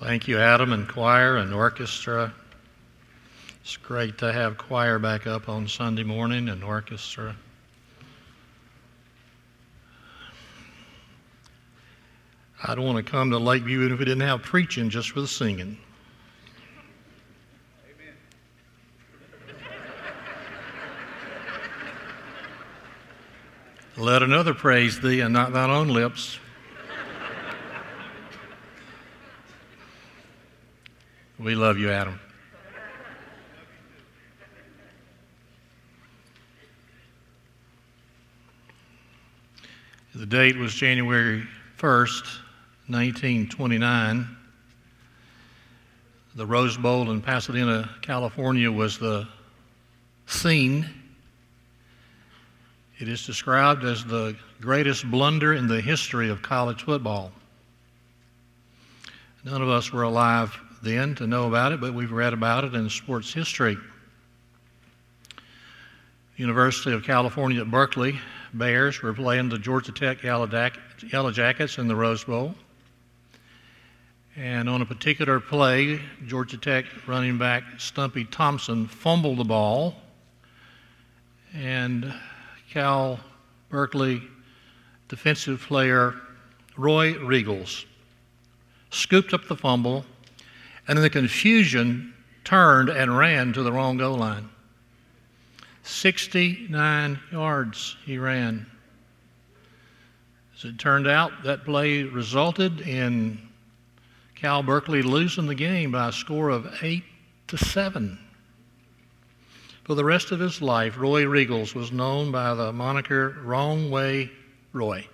Thank you, Adam, and choir and orchestra. It's great to have choir back up on Sunday morning and orchestra. I don't want to come to Lakeview even if we didn't have preaching just for the singing. Amen. Let another praise thee and not thine own lips. We love you, Adam. The date was January 1st, 1929. The Rose Bowl in Pasadena, California was the scene. It is described as the greatest blunder in the history of college football. None of us were alive then to know about it, but we've read about it in sports history. University of California at Berkeley Bears were playing the Georgia Tech Yellow Jackets in the Rose Bowl. And on a particular play, Georgia Tech running back Stumpy Thompson fumbled the ball, and Cal Berkeley defensive player Roy Riegels scooped up the fumble and in the confusion turned and ran to the wrong goal line. 69 yards he ran. As it turned out, that play resulted in Cal Berkeley losing the game by a score of 8 to 7. For the rest of his life, Roy Riegels was known by the moniker Wrong Way Roy.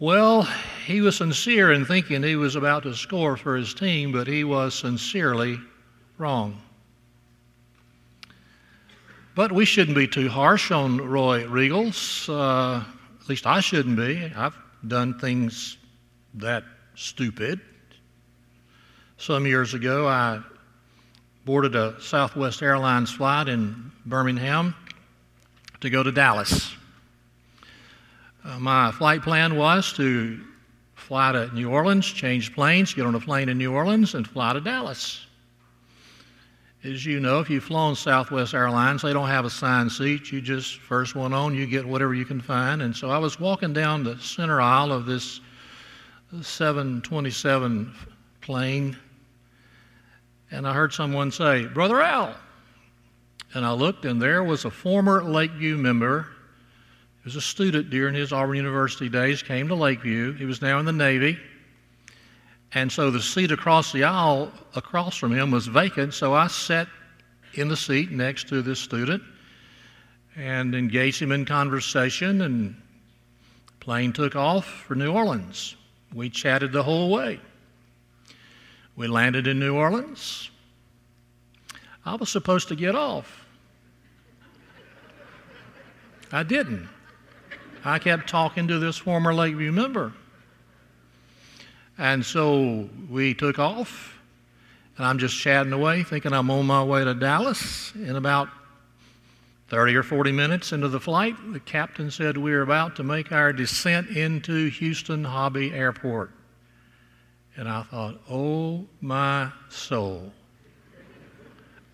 Well, he was sincere in thinking he was about to score for his team, but he was sincerely wrong. But we shouldn't be too harsh on Roy Riegels. Uh, at least I shouldn't be. I've done things that stupid. Some years ago, I boarded a Southwest Airlines flight in Birmingham to go to Dallas. Uh, my flight plan was to fly to New Orleans, change planes, get on a plane in New Orleans, and fly to Dallas. As you know, if you've flown Southwest Airlines, they don't have assigned seats. You just, first one on, you get whatever you can find. And so I was walking down the center aisle of this 727 plane, and I heard someone say, Brother Al. And I looked, and there was a former Lakeview member was a student during his Auburn University days, came to Lakeview. He was now in the Navy. And so the seat across the aisle across from him was vacant, so I sat in the seat next to this student and engaged him in conversation and plane took off for New Orleans. We chatted the whole way. We landed in New Orleans. I was supposed to get off. I didn't. I kept talking to this former Lakeview member. And so we took off, and I'm just chatting away, thinking I'm on my way to Dallas. In about 30 or 40 minutes into the flight, the captain said we were about to make our descent into Houston Hobby Airport. And I thought, oh my soul.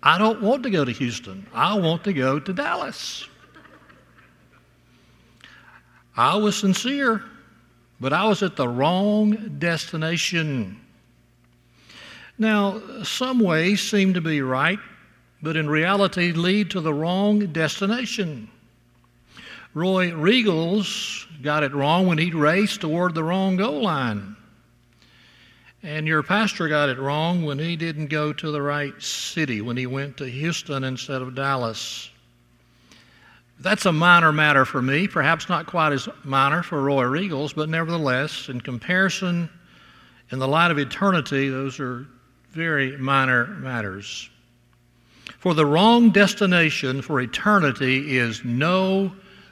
I don't want to go to Houston. I want to go to Dallas. I was sincere, but I was at the wrong destination. Now, some ways seem to be right, but in reality lead to the wrong destination. Roy Riegels got it wrong when he raced toward the wrong goal line. And your pastor got it wrong when he didn't go to the right city, when he went to Houston instead of Dallas. That's a minor matter for me, perhaps not quite as minor for Roy Riegels, but nevertheless, in comparison, in the light of eternity, those are very minor matters. For the wrong destination for eternity is no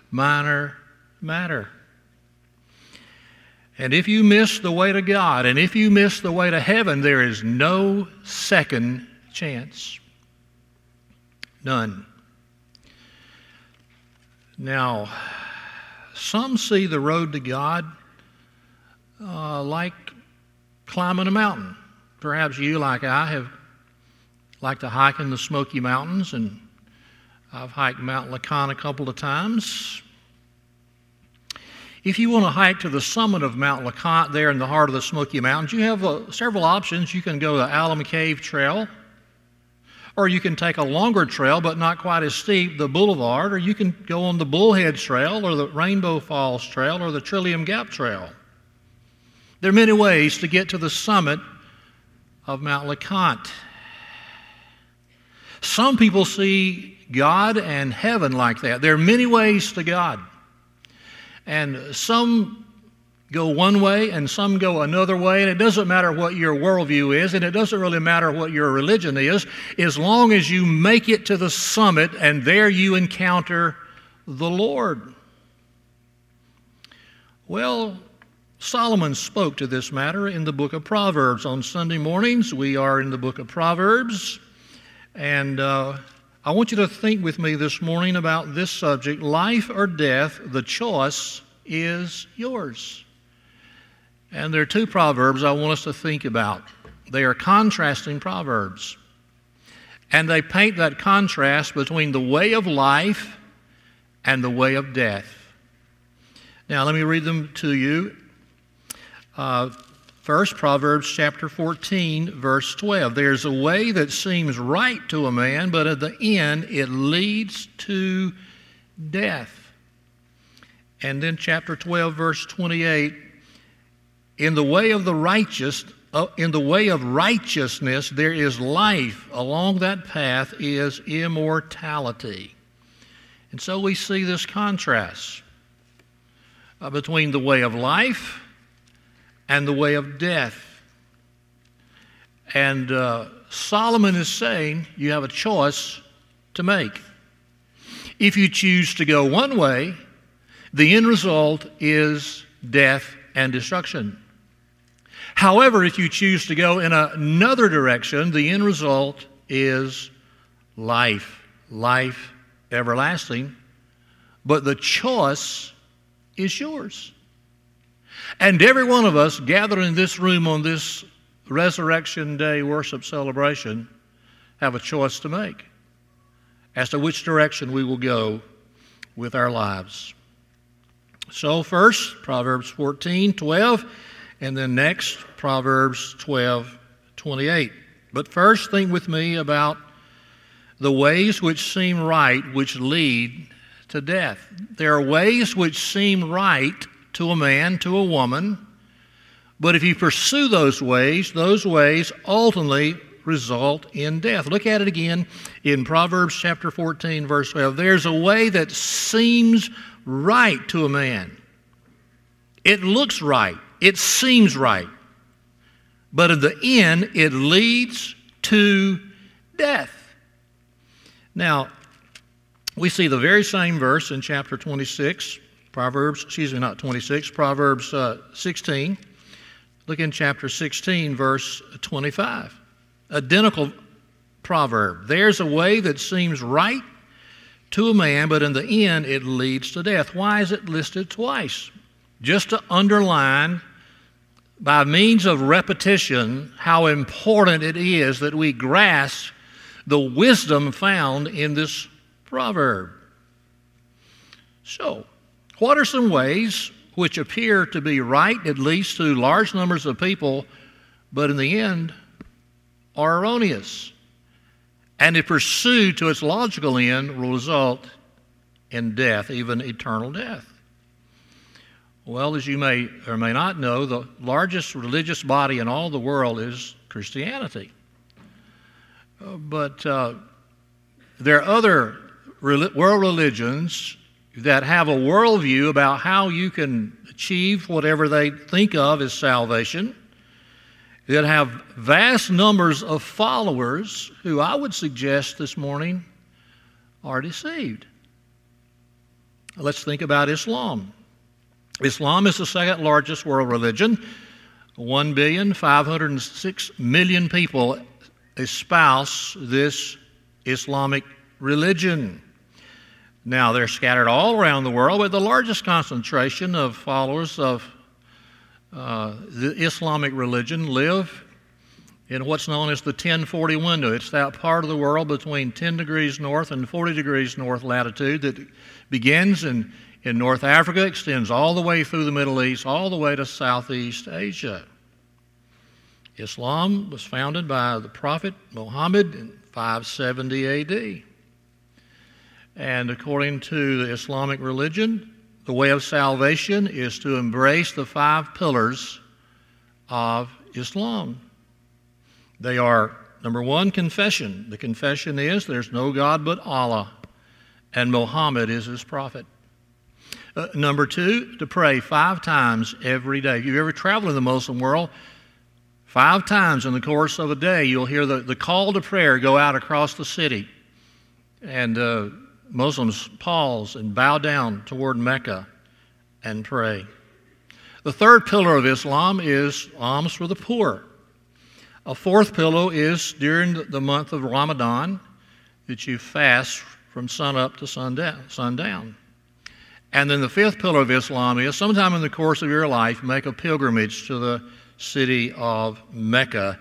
minor matter. And if you miss the way to God, and if you miss the way to heaven, there is no second chance. None. Now, some see the road to God uh, like climbing a mountain. Perhaps you, like I, have liked to hike in the Smoky Mountains, and I've hiked Mount LeConte a couple of times. If you want to hike to the summit of Mount LeConte there in the heart of the Smoky Mountains, you have uh, several options. You can go the Alum Cave Trail, or you can take a longer trail but not quite as steep, the Boulevard, or you can go on the Bullhead Trail, or the Rainbow Falls Trail, or the Trillium Gap Trail. There are many ways to get to the summit of Mount LeConte. Some people see God and heaven like that. There are many ways to God. And some go one way and some go another way, and it doesn't matter what your worldview is, and it doesn't really matter what your religion is, as long as you make it to the summit and there you encounter the Lord. Well, Solomon spoke to this matter in the book of Proverbs. On Sunday mornings, we are in the book of Proverbs, and uh, I want you to think with me this morning about this subject life or death, the choice is yours. And there are two proverbs I want us to think about. They are contrasting proverbs. And they paint that contrast between the way of life and the way of death. Now, let me read them to you. Uh, First, Proverbs chapter 14, verse 12. There's a way that seems right to a man, but at the end it leads to death. And then chapter 12, verse 28. In the way of the righteous, uh, in the way of righteousness, there is life. Along that path is immortality. And so we see this contrast uh, between the way of life and the way of death. And uh, Solomon is saying you have a choice to make. If you choose to go one way, the end result is death and destruction. However, if you choose to go in another direction, the end result is life, life everlasting. But the choice is yours. And every one of us gathered in this room on this Resurrection Day worship celebration have a choice to make as to which direction we will go with our lives. So, first, Proverbs 14, 12, and then next, Proverbs 12, 28. But first, think with me about the ways which seem right, which lead to death. There are ways which seem right to a man, to a woman. But if you pursue those ways, those ways ultimately result in death. Look at it again in Proverbs chapter 14, verse 12. There's a way that seems right to a man. It looks right, it seems right. But in the end, it leads to death. Now, we see the very same verse in chapter 26, Proverbs, excuse me, not 26, Proverbs uh, 16. Look in chapter 16, verse 25. Identical proverb. There's a way that seems right to a man, but in the end it leads to death. Why is it listed twice? Just to underline by means of repetition how important it is that we grasp the wisdom found in this proverb. So, what are some ways which appear to be right, at least to large numbers of people, but in the end are erroneous? And if pursued to its logical end, will result in death, even eternal death. Well, as you may or may not know, the largest religious body in all the world is Christianity. Uh, but uh, there are other world religions that have a worldview about how you can achieve whatever they think of as salvation, that have vast numbers of followers who I would suggest this morning are deceived. Let's think about Islam. Islam is the second largest world religion. 1 billion 506 million people espouse this Islamic religion. Now, they're scattered all around the world, but the largest concentration of followers of uh, the Islamic religion live in what's known as the 1040 window. It's that part of the world between 10 degrees north and 40 degrees north latitude that begins in, in North Africa, extends all the way through the Middle East, all the way to Southeast Asia. Islam was founded by the Prophet Muhammad in 570 AD. And according to the Islamic religion, the way of salvation is to embrace the five pillars of Islam. They are number one, confession. The confession is there's no God but Allah, and Muhammad is his prophet. Uh, number two, to pray five times every day. If you've ever traveled in the Muslim world, five times in the course of a day, you'll hear the, the call to prayer go out across the city. And uh, Muslims pause and bow down toward Mecca and pray. The third pillar of Islam is alms for the poor. A fourth pillar is during the month of Ramadan that you fast from sunup to sundown. sundown. And then the fifth pillar of Islam is sometime in the course of your life, make a pilgrimage to the city of Mecca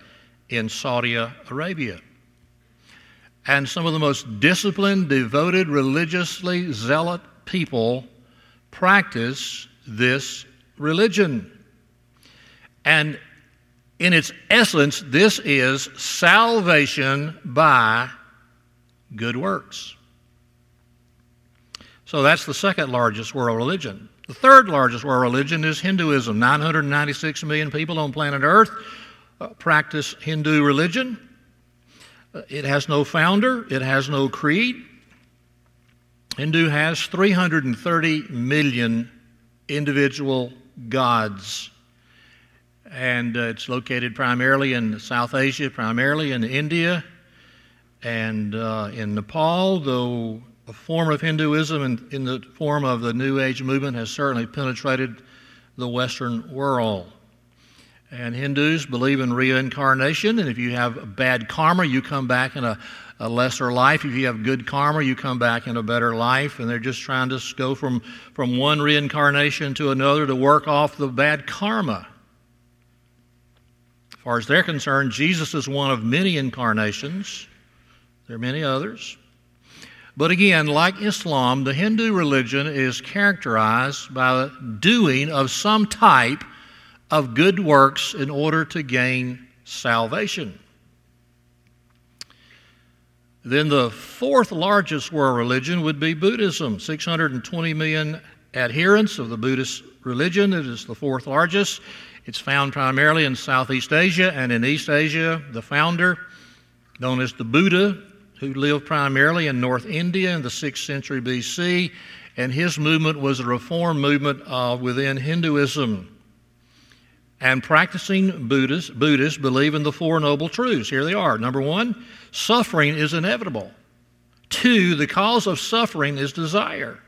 in Saudi Arabia. And some of the most disciplined, devoted, religiously zealot people practice this religion. And in its essence, this is salvation by good works. So that's the second largest world religion. The third largest world religion is Hinduism. 996 million people on planet Earth uh, practice Hindu religion. Uh, it has no founder, it has no creed. Hindu has 330 million individual gods and uh, it's located primarily in South Asia, primarily in India and uh, in Nepal, though a form of Hinduism in, in the form of the New Age movement has certainly penetrated the Western world. And Hindus believe in reincarnation, and if you have bad karma, you come back in a, a, lesser life. If you have good karma, you come back in a better life. And they're just trying to go from, from one reincarnation to another to work off the bad karma As far as they're concerned, Jesus is one of many incarnations. There are many others. But again, like Islam, the Hindu religion is characterized by the doing of some type of good works in order to gain salvation. Then the fourth largest world religion would be Buddhism. 620 million adherents of the Buddhist religion. It is the fourth largest. It's found primarily in Southeast Asia and in East Asia. The founder, known as the Buddha, who lived primarily in North India in the 6th century BC, and his movement was a reform movement uh, within Hinduism. And practicing Buddhists, Buddhists believe in the Four Noble Truths. Here they are. Number one, suffering is inevitable. Two, the cause of suffering is desire.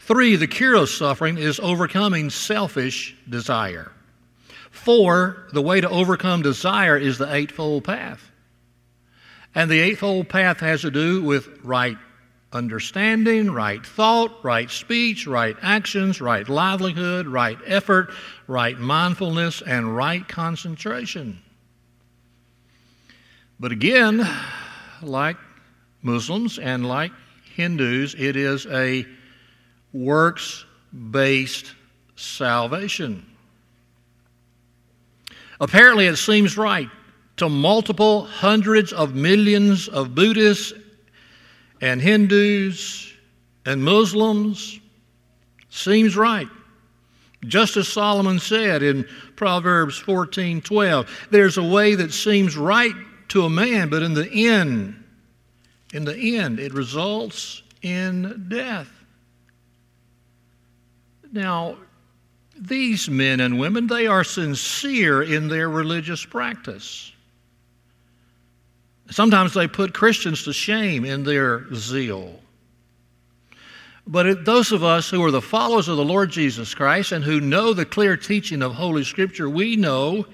Three, the cure of suffering is overcoming selfish desire. Four, the way to overcome desire is the Eightfold Path. And the Eightfold Path has to do with right understanding, right thought, right speech, right actions, right livelihood, right effort, right mindfulness, and right concentration. But again, like Muslims and like Hindus, it is a works based salvation. Apparently, it seems right to multiple hundreds of millions of Buddhists and Hindus and Muslims. Seems right. Just as Solomon said in Proverbs 14:12, there's a way that seems right to a man, but in the end, in the end, it results in death. Now, these men and women, they are sincere in their religious practice. Sometimes they put Christians to shame in their zeal. But it, those of us who are the followers of the Lord Jesus Christ and who know the clear teaching of Holy Scripture, we know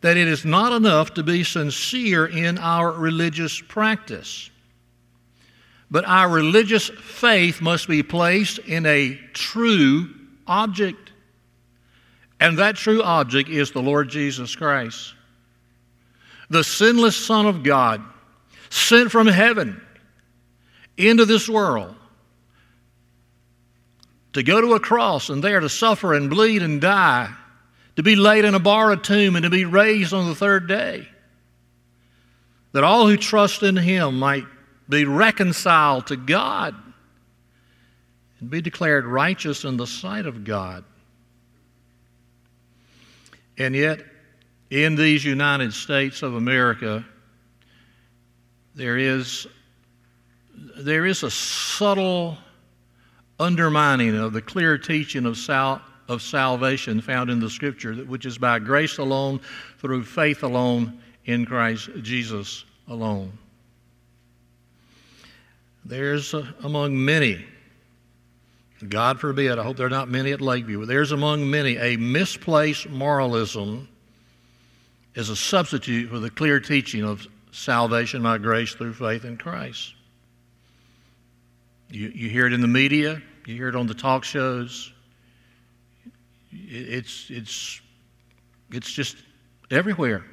that it is not enough to be sincere in our religious practice. But our religious faith must be placed in a true object. And that true object is the Lord Jesus Christ, the sinless Son of God, sent from heaven into this world to go to a cross and there to suffer and bleed and die, to be laid in a borrowed tomb and to be raised on the third day, that all who trust in Him might be reconciled to God and be declared righteous in the sight of God. And yet, in these United States of America, there is, there is a subtle undermining of the clear teaching of, sal- of salvation found in the Scripture, which is by grace alone, through faith alone, in Christ Jesus alone. There's uh, among many, God forbid, I hope there are not many at Lakeview, there's among many a misplaced moralism as a substitute for the clear teaching of salvation by grace through faith in Christ. You, you hear it in the media, you hear it on the talk shows. It's, it's, it's just everywhere.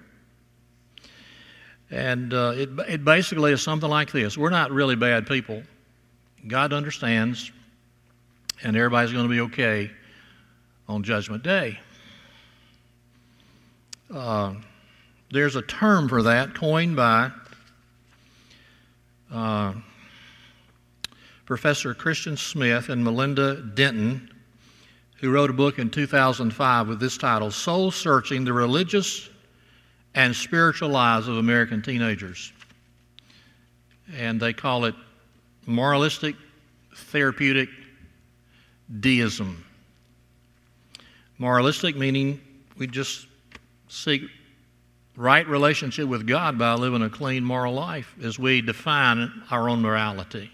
And uh, it, it basically is something like this We're not really bad people. God understands, and everybody's going to be okay on Judgment Day. Uh, there's a term for that coined by uh, Professor Christian Smith and Melinda Denton, who wrote a book in 2005 with this title Soul Searching the Religious and Spiritual Lives of American Teenagers. And they call it moralistic therapeutic deism. Moralistic meaning we just seek right relationship with God by living a clean moral life as we define our own morality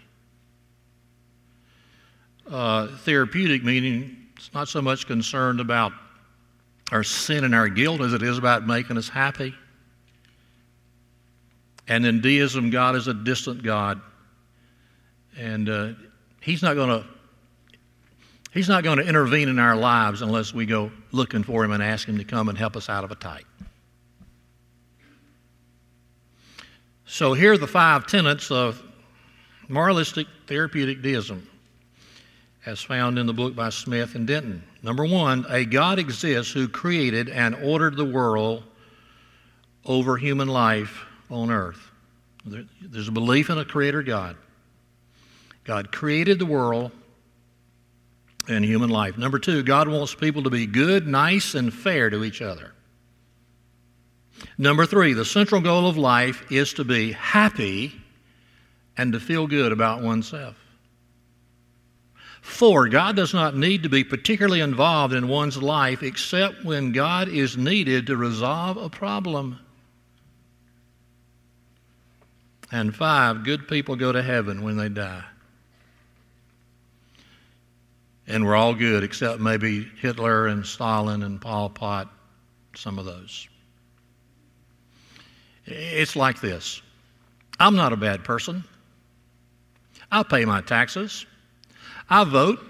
uh, therapeutic, meaning it's not so much concerned about our sin and our guilt as it is about making us happy. And in deism, God is a distant God. And uh, He's not going to. He's not going to intervene in our lives unless we go looking for him and ask him to come and help us out of a tight. So here are the five tenets of moralistic therapeutic deism as found in the book by Smith and Denton. Number one, a God exists who created and ordered the world over human life on earth. There's a belief in a creator God. God created the world and human life. Number two, God wants people to be good, nice, and fair to each other. Number three, the central goal of life is to be happy and to feel good about oneself. Four, God does not need to be particularly involved in one's life except when God is needed to resolve a problem. And five, good people go to heaven when they die. And we're all good except maybe Hitler and Stalin and Pol Pot, some of those. It's like this I'm not a bad person. I pay my taxes. I vote.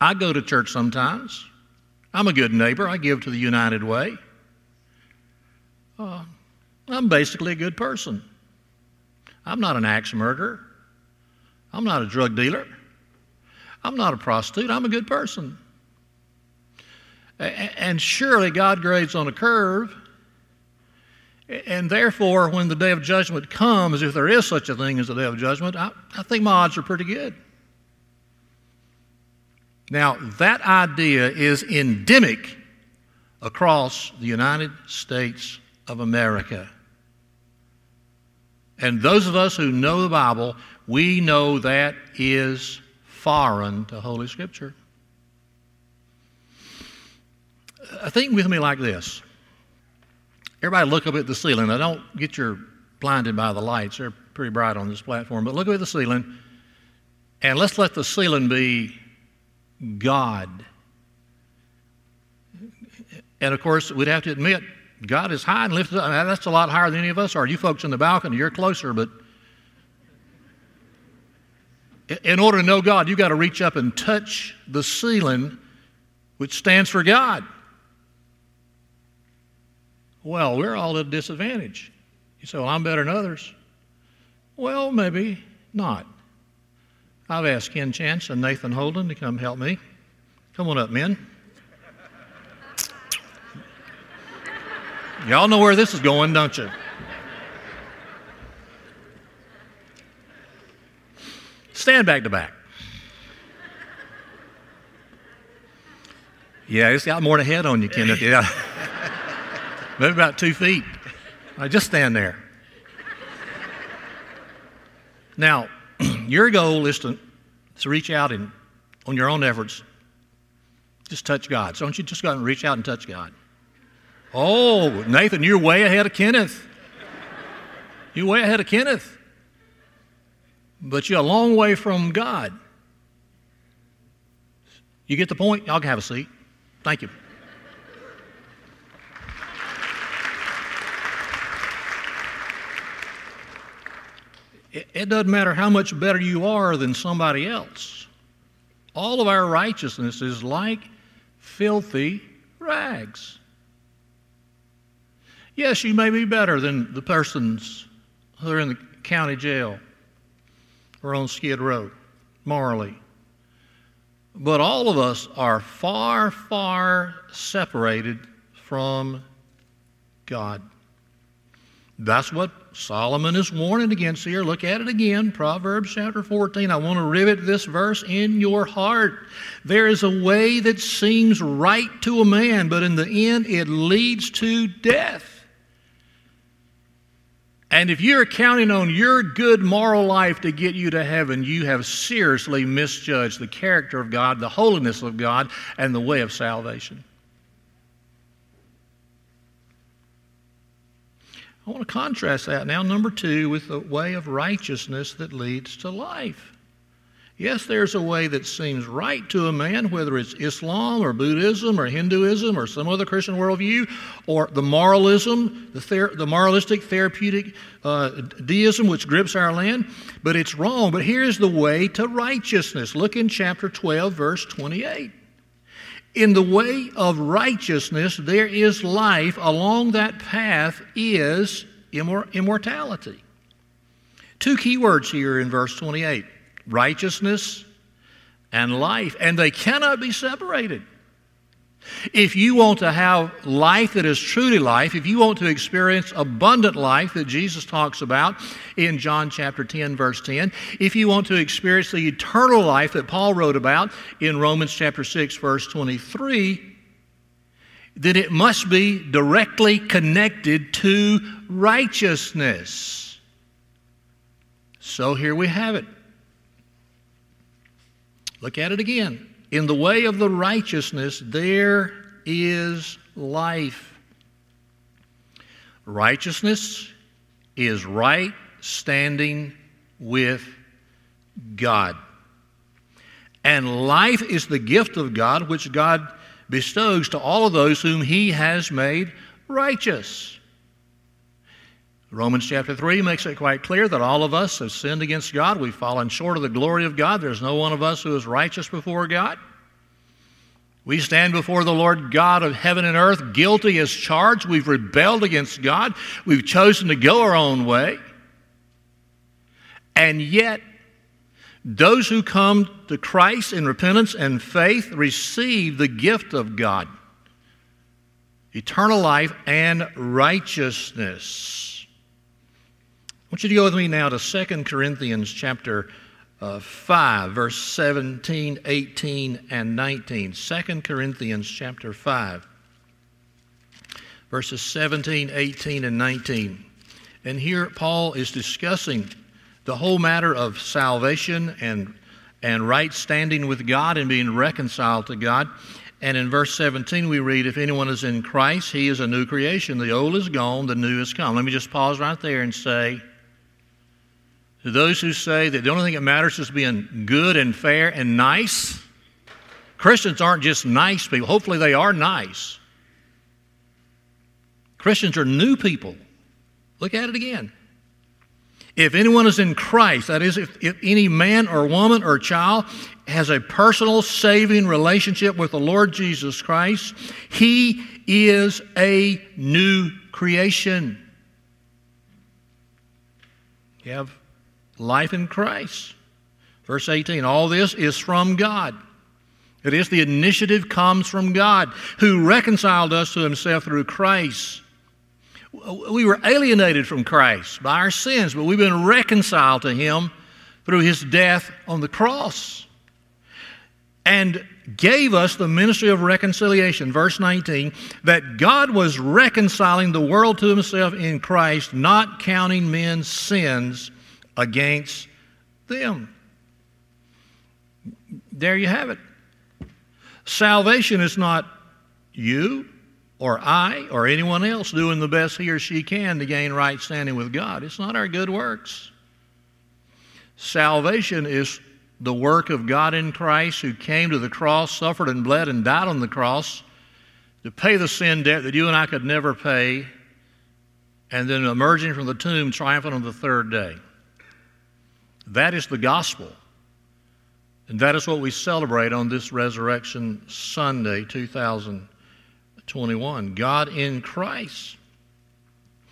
I go to church sometimes. I'm a good neighbor. I give to the United Way. Uh, I'm basically a good person. I'm not an axe murderer. I'm not a drug dealer. I'm not a prostitute. I'm a good person. And surely God grades on a curve. And therefore, when the day of judgment comes, if there is such a thing as the day of judgment, I, I think my odds are pretty good. Now, that idea is endemic across the United States of America. And those of us who know the Bible, we know that is foreign to Holy Scripture. Uh, think with me like this. Everybody look up at the ceiling. Now, don't get your blinded by the lights. They're pretty bright on this platform. But look up at the ceiling, and let's let the ceiling be God. And of course, we'd have to admit, God is high and lifted up. that's a lot higher than any of us are. You folks in the balcony, you're closer, but in order to know God, you've got to reach up and touch the ceiling which stands for God. Well, we're all at a disadvantage. You say, Well, I'm better than others. Well, maybe not. I've asked Ken Chance and Nathan Holden to come help me. Come on up, men. Y'all know where this is going, don't you? Stand back to back. Yeah, it's got more a head on you, Kenneth. Yeah. Maybe about two feet. I just stand there. Now, your goal is to, to reach out and, on your own efforts, just touch God. So don't you just go out and reach out and touch God? Oh, Nathan, you're way ahead of Kenneth. You're way ahead of Kenneth. But you're a long way from God. You get the point? Y'all can have a seat. Thank you. It doesn't matter how much better you are than somebody else. All of our righteousness is like filthy rags. Yes, you may be better than the persons who are in the county jail or on Skid Row morally. But all of us are far, far separated from God. That's what Solomon is warning against here. Look at it again, Proverbs chapter 14. I want to rivet this verse in your heart. There is a way that seems right to a man, but in the end it leads to death. And if you're counting on your good moral life to get you to heaven, you have seriously misjudged the character of God, the holiness of God, and the way of salvation. I want to contrast that now, number two, with the way of righteousness that leads to life. Yes, there's a way that seems right to a man, whether it's Islam or Buddhism or Hinduism or some other Christian worldview, or the moralism, the, ther- the moralistic therapeutic uh, deism which grips our land, but it's wrong. But here's the way to righteousness. Look in chapter 12, verse 28. In the way of righteousness, there is life. Along that path is immor- immortality. Two key words here in verse 28 righteousness and life, and they cannot be separated. If you want to have life that is truly life, if you want to experience abundant life that Jesus talks about in John chapter 10, verse 10, if you want to experience the eternal life that Paul wrote about in Romans chapter 6, verse 23, then it must be directly connected to righteousness. So here we have it. Look at it again. In the way of the righteousness, there is life. Righteousness is right standing with God. And life is the gift of God which God bestows to all of those whom He has made righteous. Romans chapter 3 makes it quite clear that all of us have sinned against God. We've fallen short of the glory of God. There's no one of us who is righteous before God. We stand before the Lord God of heaven and earth guilty as charged. We've rebelled against God. We've chosen to go our own way. And yet, those who come to Christ in repentance and faith receive the gift of God eternal life and righteousness. I want you to go with me now to 2 Corinthians chapter uh, 5, verse 17, 18, and 19. 2 Corinthians chapter 5, verses 17, 18, and 19. And here Paul is discussing the whole matter of salvation and, and right standing with God and being reconciled to God. And in verse 17, we read, If anyone is in Christ, he is a new creation. The old is gone, the new is come. Let me just pause right there and say, to those who say that the only thing that matters is being good and fair and nice, Christians aren't just nice people. Hopefully, they are nice. Christians are new people. Look at it again. If anyone is in Christ, that is, if, if any man or woman or child has a personal saving relationship with the Lord Jesus Christ, he is a new creation. You have life in Christ. Verse 18 All this is from God. It is the initiative comes from God who reconciled us to himself through Christ we were alienated from Christ by our sins, but we've been reconciled to Him through His death on the cross. And gave us the ministry of reconciliation, verse 19, that God was reconciling the world to Himself in Christ, not counting men's sins against them. There you have it. Salvation is not you or I or anyone else doing the best he or she can to gain right standing with God. It's not our good works. Salvation is the work of God in Christ who came to the cross, suffered and bled, and died on the cross to pay the sin debt that you and I could never pay, and then emerging from the tomb triumphant on the third day. That is the gospel. And that is what we celebrate on this Resurrection Sunday, 2021. God in Christ.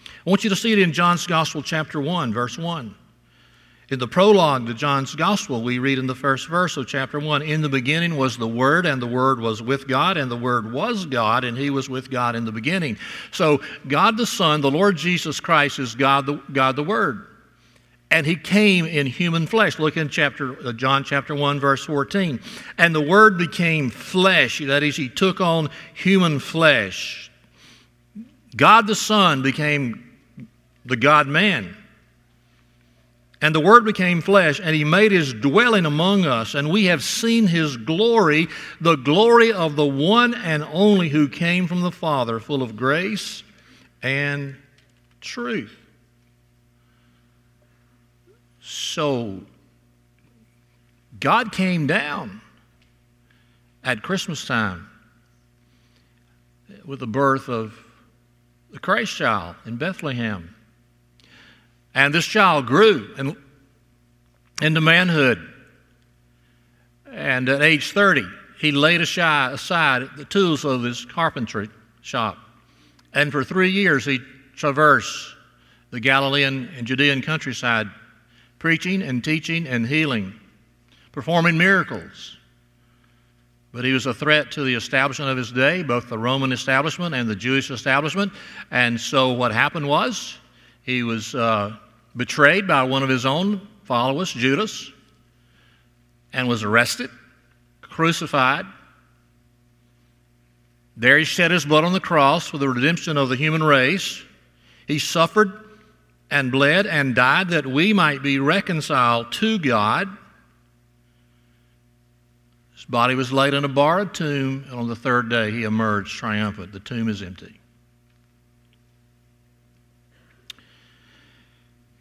I want you to see it in John's Gospel, chapter 1, verse 1. In the prologue to John's Gospel, we read in the first verse of chapter 1 In the beginning was the Word, and the Word was with God, and the Word was God, and He was with God in the beginning. So, God the Son, the Lord Jesus Christ, is God the, God the Word and he came in human flesh. Look in chapter uh, John chapter 1 verse 14. And the word became flesh, that is he took on human flesh. God the Son became the God man. And the Word became flesh, and He made His dwelling among us, and we have seen His glory, the glory of the one and only who came from the Father, full of grace and truth. So God came down at Christmas time with the birth of the Christ child in Bethlehem. And this child grew and into manhood. And at age 30, he laid aside the tools of his carpentry shop. And for three years, he traversed the Galilean and Judean countryside preaching and teaching and healing, performing miracles. But he was a threat to the establishment of his day, both the Roman establishment and the Jewish establishment. And so what happened was he was uh, betrayed by one of his own followers, Judas, and was arrested, crucified. There he shed his blood on the cross for the redemption of the human race. He suffered and bled and died that we might be reconciled to God. His body was laid in a borrowed tomb, and on the third day he emerged triumphant. The tomb is empty.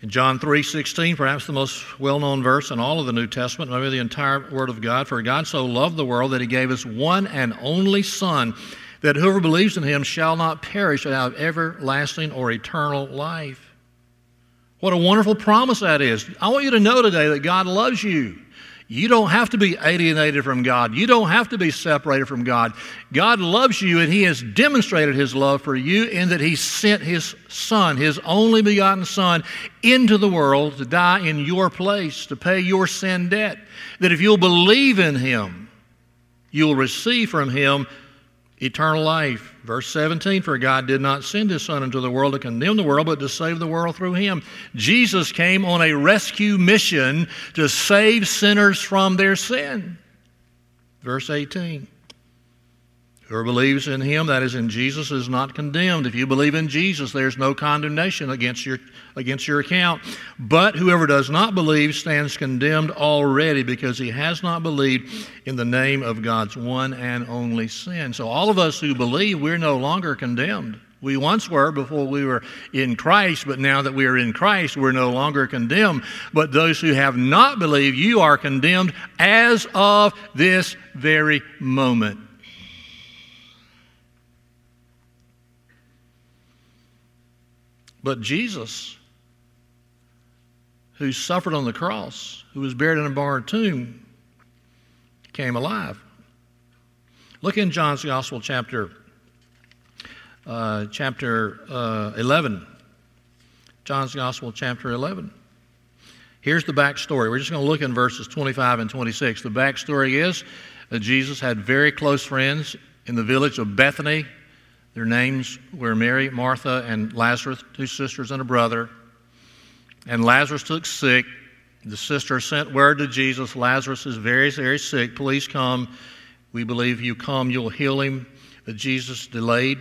In John 3:16, perhaps the most well-known verse in all of the New Testament, maybe the entire word of God, for God so loved the world that he gave his one and only son that whoever believes in him shall not perish but have everlasting or eternal life. What a wonderful promise that is. I want you to know today that God loves you. You don't have to be alienated from God. You don't have to be separated from God. God loves you, and He has demonstrated His love for you in that He sent His Son, His only begotten Son, into the world to die in your place, to pay your sin debt. That if you'll believe in Him, you'll receive from Him eternal life. Verse 17 For God did not send his Son into the world to condemn the world, but to save the world through him. Jesus came on a rescue mission to save sinners from their sin. Verse 18 Whoever believes in him, that is in Jesus, is not condemned. If you believe in Jesus, there's no condemnation against your, against your account. But whoever does not believe stands condemned already because he has not believed in the name of God's one and only sin. So, all of us who believe, we're no longer condemned. We once were before we were in Christ, but now that we are in Christ, we're no longer condemned. But those who have not believed, you are condemned as of this very moment. But Jesus who suffered on the cross, who was buried in a borrowed tomb, came alive. Look in John's Gospel, chapter uh, chapter uh, 11. John's Gospel, chapter 11. Here's the backstory. We're just going to look in verses 25 and 26. The backstory is that Jesus had very close friends in the village of Bethany. Their names were Mary, Martha, and Lazarus, two sisters and a brother. And Lazarus took sick. The sister sent word to Jesus Lazarus is very, very sick. Please come. We believe you come, you'll heal him. But Jesus delayed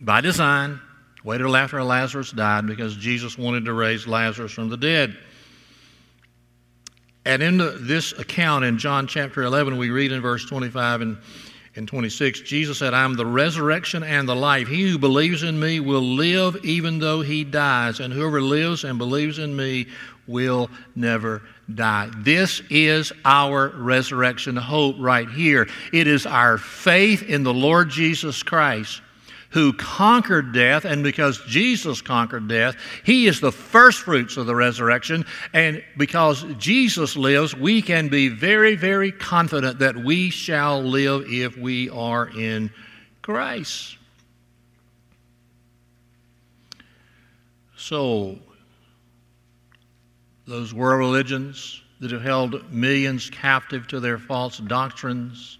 by design, waited until after Lazarus died because Jesus wanted to raise Lazarus from the dead. And in the, this account in John chapter 11, we read in verse 25 and, and 26, Jesus said, I am the resurrection and the life. He who believes in me will live even though he dies, and whoever lives and believes in me will never die. This is our resurrection hope right here. It is our faith in the Lord Jesus Christ who conquered death, and because Jesus conquered death, he is the first fruits of the resurrection. And because Jesus lives, we can be very, very confident that we shall live if we are in Christ. So, those world religions that have held millions captive to their false doctrines,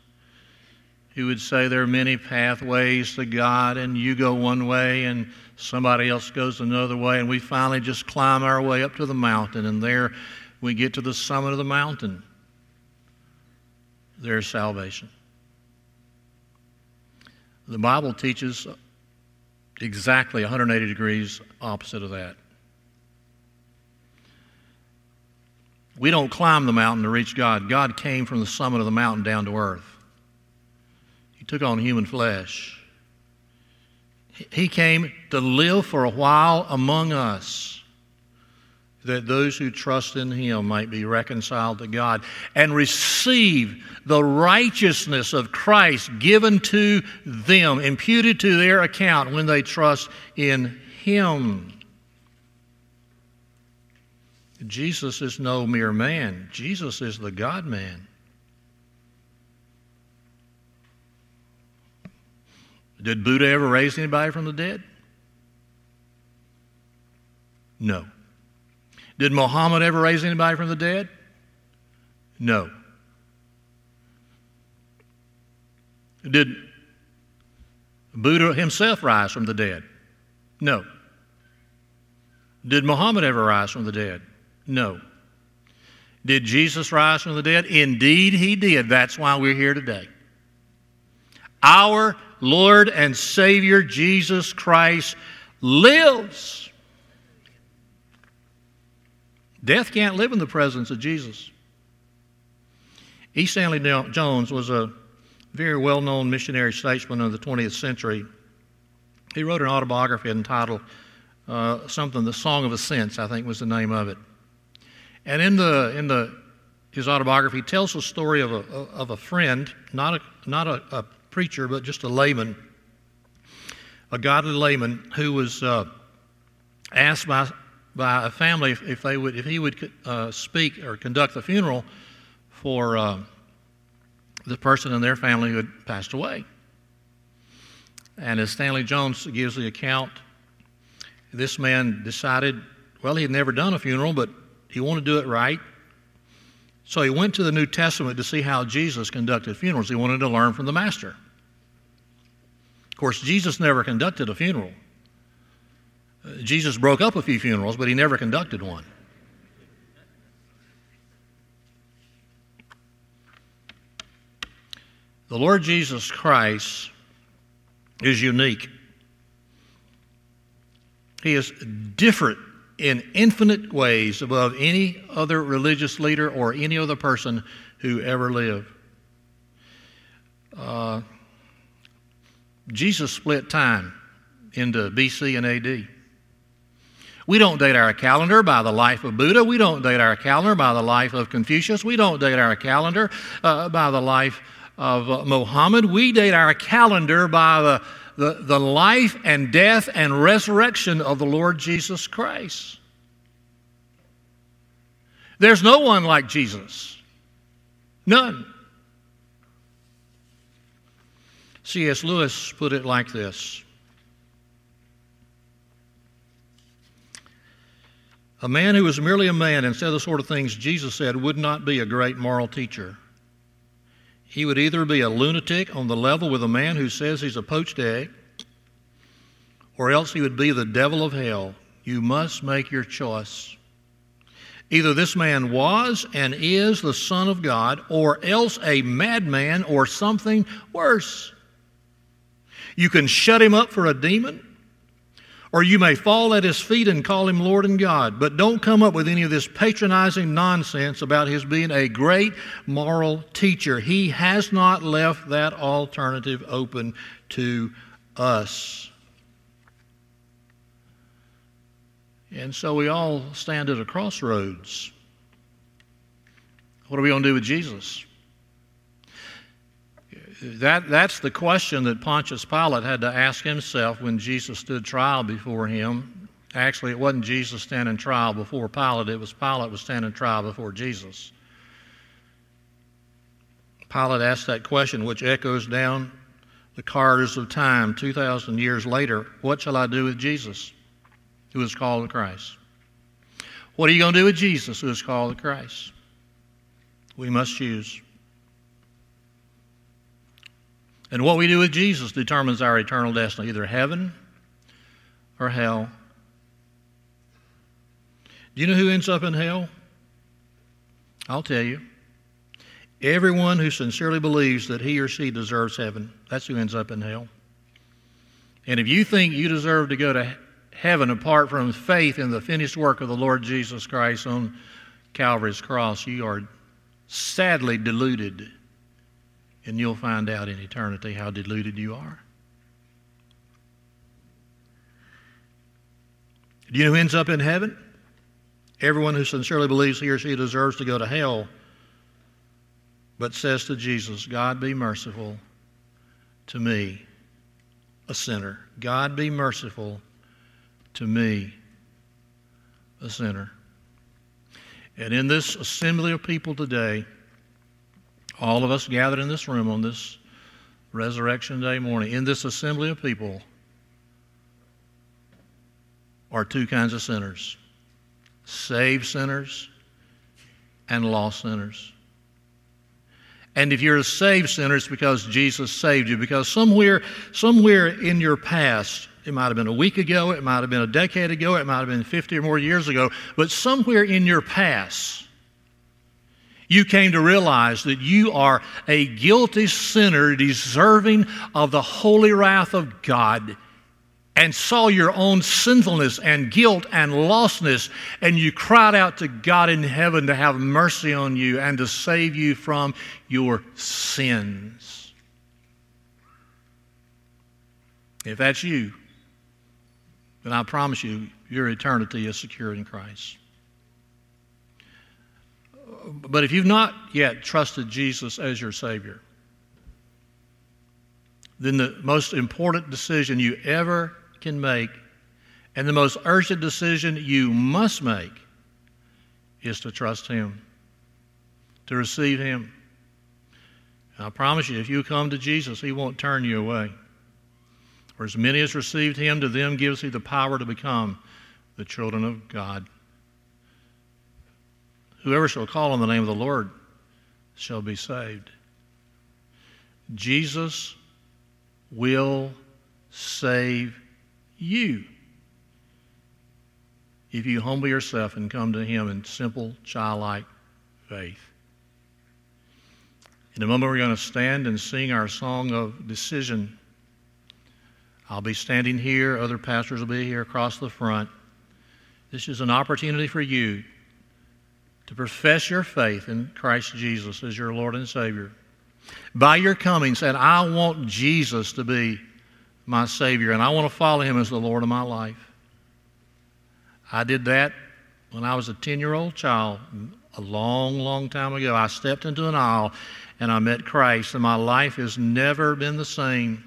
who would say there are many pathways to God, and you go one way and somebody else goes another way, and we finally just climb our way up to the mountain, and there we get to the summit of the mountain. There's salvation. The Bible teaches exactly 180 degrees opposite of that. We don't climb the mountain to reach God. God came from the summit of the mountain down to earth took on human flesh. He came to live for a while among us, that those who trust in Him might be reconciled to God and receive the righteousness of Christ given to them, imputed to their account when they trust in Him. Jesus is no mere man, Jesus is the God man. Did Buddha ever raise anybody from the dead? No. Did Muhammad ever raise anybody from the dead? No. Did Buddha himself rise from the dead? No. Did Muhammad ever rise from the dead? No. Did Jesus rise from the dead? Indeed, he did. That's why we're here today. Our Lord and Savior Jesus Christ lives. Death can't live in the presence of Jesus. E. Stanley Jones was a very well known missionary statesman of the 20th century. He wrote an autobiography entitled uh, something, The Song of Ascents, I think was the name of it. And in, the, in the, his autobiography, he tells the story of a, of a friend, not a, not a, a preacher, but just a layman, a godly layman who was uh, asked by, by a family if, if, they would, if he would uh, speak or conduct the funeral for uh, the person in their family who had passed away. And as Stanley Jones gives the account, this man decided, well, he had never done a funeral, but he wanted to do it right. So he went to the New Testament to see how Jesus conducted funerals. He wanted to learn from the Master. Of course, Jesus never conducted a funeral. Jesus broke up a few funerals, but he never conducted one. The Lord Jesus Christ is unique. He is different in infinite ways above any other religious leader or any other person who ever lived. Uh, Jesus split time into BC and AD. We don't date our calendar by the life of Buddha. We don't date our calendar by the life of Confucius. We don't date our calendar uh, by the life of uh, Mohammed. We date our calendar by the the, the life and death and resurrection of the Lord Jesus Christ. There's no one like Jesus. None. C.S. Lewis put it like this A man who was merely a man and said the sort of things Jesus said would not be a great moral teacher. He would either be a lunatic on the level with a man who says he's a poached egg, or else he would be the devil of hell. You must make your choice. Either this man was and is the Son of God, or else a madman or something worse. You can shut him up for a demon, or you may fall at his feet and call him Lord and God. But don't come up with any of this patronizing nonsense about his being a great moral teacher. He has not left that alternative open to us. And so we all stand at a crossroads. What are we going to do with Jesus? That, that's the question that Pontius Pilate had to ask himself when Jesus stood trial before him. Actually, it wasn't Jesus standing trial before Pilate, it was Pilate was standing trial before Jesus. Pilate asked that question, which echoes down the corridors of time 2,000 years later What shall I do with Jesus, who is called the Christ? What are you going to do with Jesus, who is called the Christ? We must choose. And what we do with Jesus determines our eternal destiny, either heaven or hell. Do you know who ends up in hell? I'll tell you. Everyone who sincerely believes that he or she deserves heaven, that's who ends up in hell. And if you think you deserve to go to heaven apart from faith in the finished work of the Lord Jesus Christ on Calvary's cross, you are sadly deluded and you'll find out in eternity how deluded you are. Do you know who ends up in heaven? Everyone who sincerely believes he or she deserves to go to hell, but says to Jesus, God be merciful to me, a sinner. God be merciful to me, a sinner. And in this assembly of people today, all of us gathered in this room on this Resurrection Day morning, in this assembly of people, are two kinds of sinners saved sinners and lost sinners. And if you're a saved sinner, it's because Jesus saved you. Because somewhere, somewhere in your past, it might have been a week ago, it might have been a decade ago, it might have been 50 or more years ago, but somewhere in your past, you came to realize that you are a guilty sinner deserving of the holy wrath of God and saw your own sinfulness and guilt and lostness, and you cried out to God in heaven to have mercy on you and to save you from your sins. If that's you, then I promise you, your eternity is secure in Christ. But if you've not yet trusted Jesus as your Savior, then the most important decision you ever can make and the most urgent decision you must make is to trust Him, to receive Him. And I promise you, if you come to Jesus, He won't turn you away. For as many as received Him, to them gives He the power to become the children of God. Whoever shall call on the name of the Lord shall be saved. Jesus will save you if you humble yourself and come to Him in simple, childlike faith. In a moment, we're going to stand and sing our song of decision. I'll be standing here, other pastors will be here across the front. This is an opportunity for you to profess your faith in Christ Jesus as your Lord and Savior. By your coming, said, I want Jesus to be my Savior, and I want to follow Him as the Lord of my life. I did that when I was a 10 year old child, a long, long time ago. I stepped into an aisle and I met Christ, and my life has never been the same.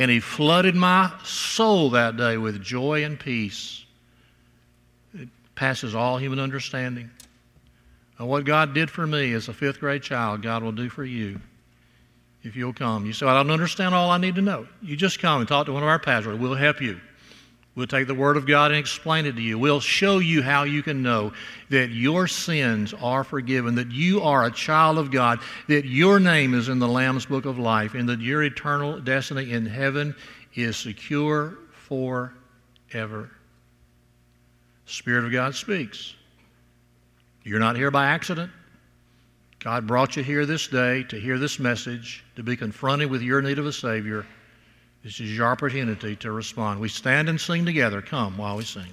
And He flooded my soul that day with joy and peace. It passes all human understanding. And what God did for me as a fifth grade child, God will do for you if you'll come. You say, I don't understand all I need to know. You just come and talk to one of our pastors. We'll help you. We'll take the Word of God and explain it to you. We'll show you how you can know that your sins are forgiven, that you are a child of God, that your name is in the Lamb's Book of Life, and that your eternal destiny in heaven is secure forever. Spirit of God speaks. You're not here by accident. God brought you here this day to hear this message, to be confronted with your need of a Savior. This is your opportunity to respond. We stand and sing together. Come while we sing.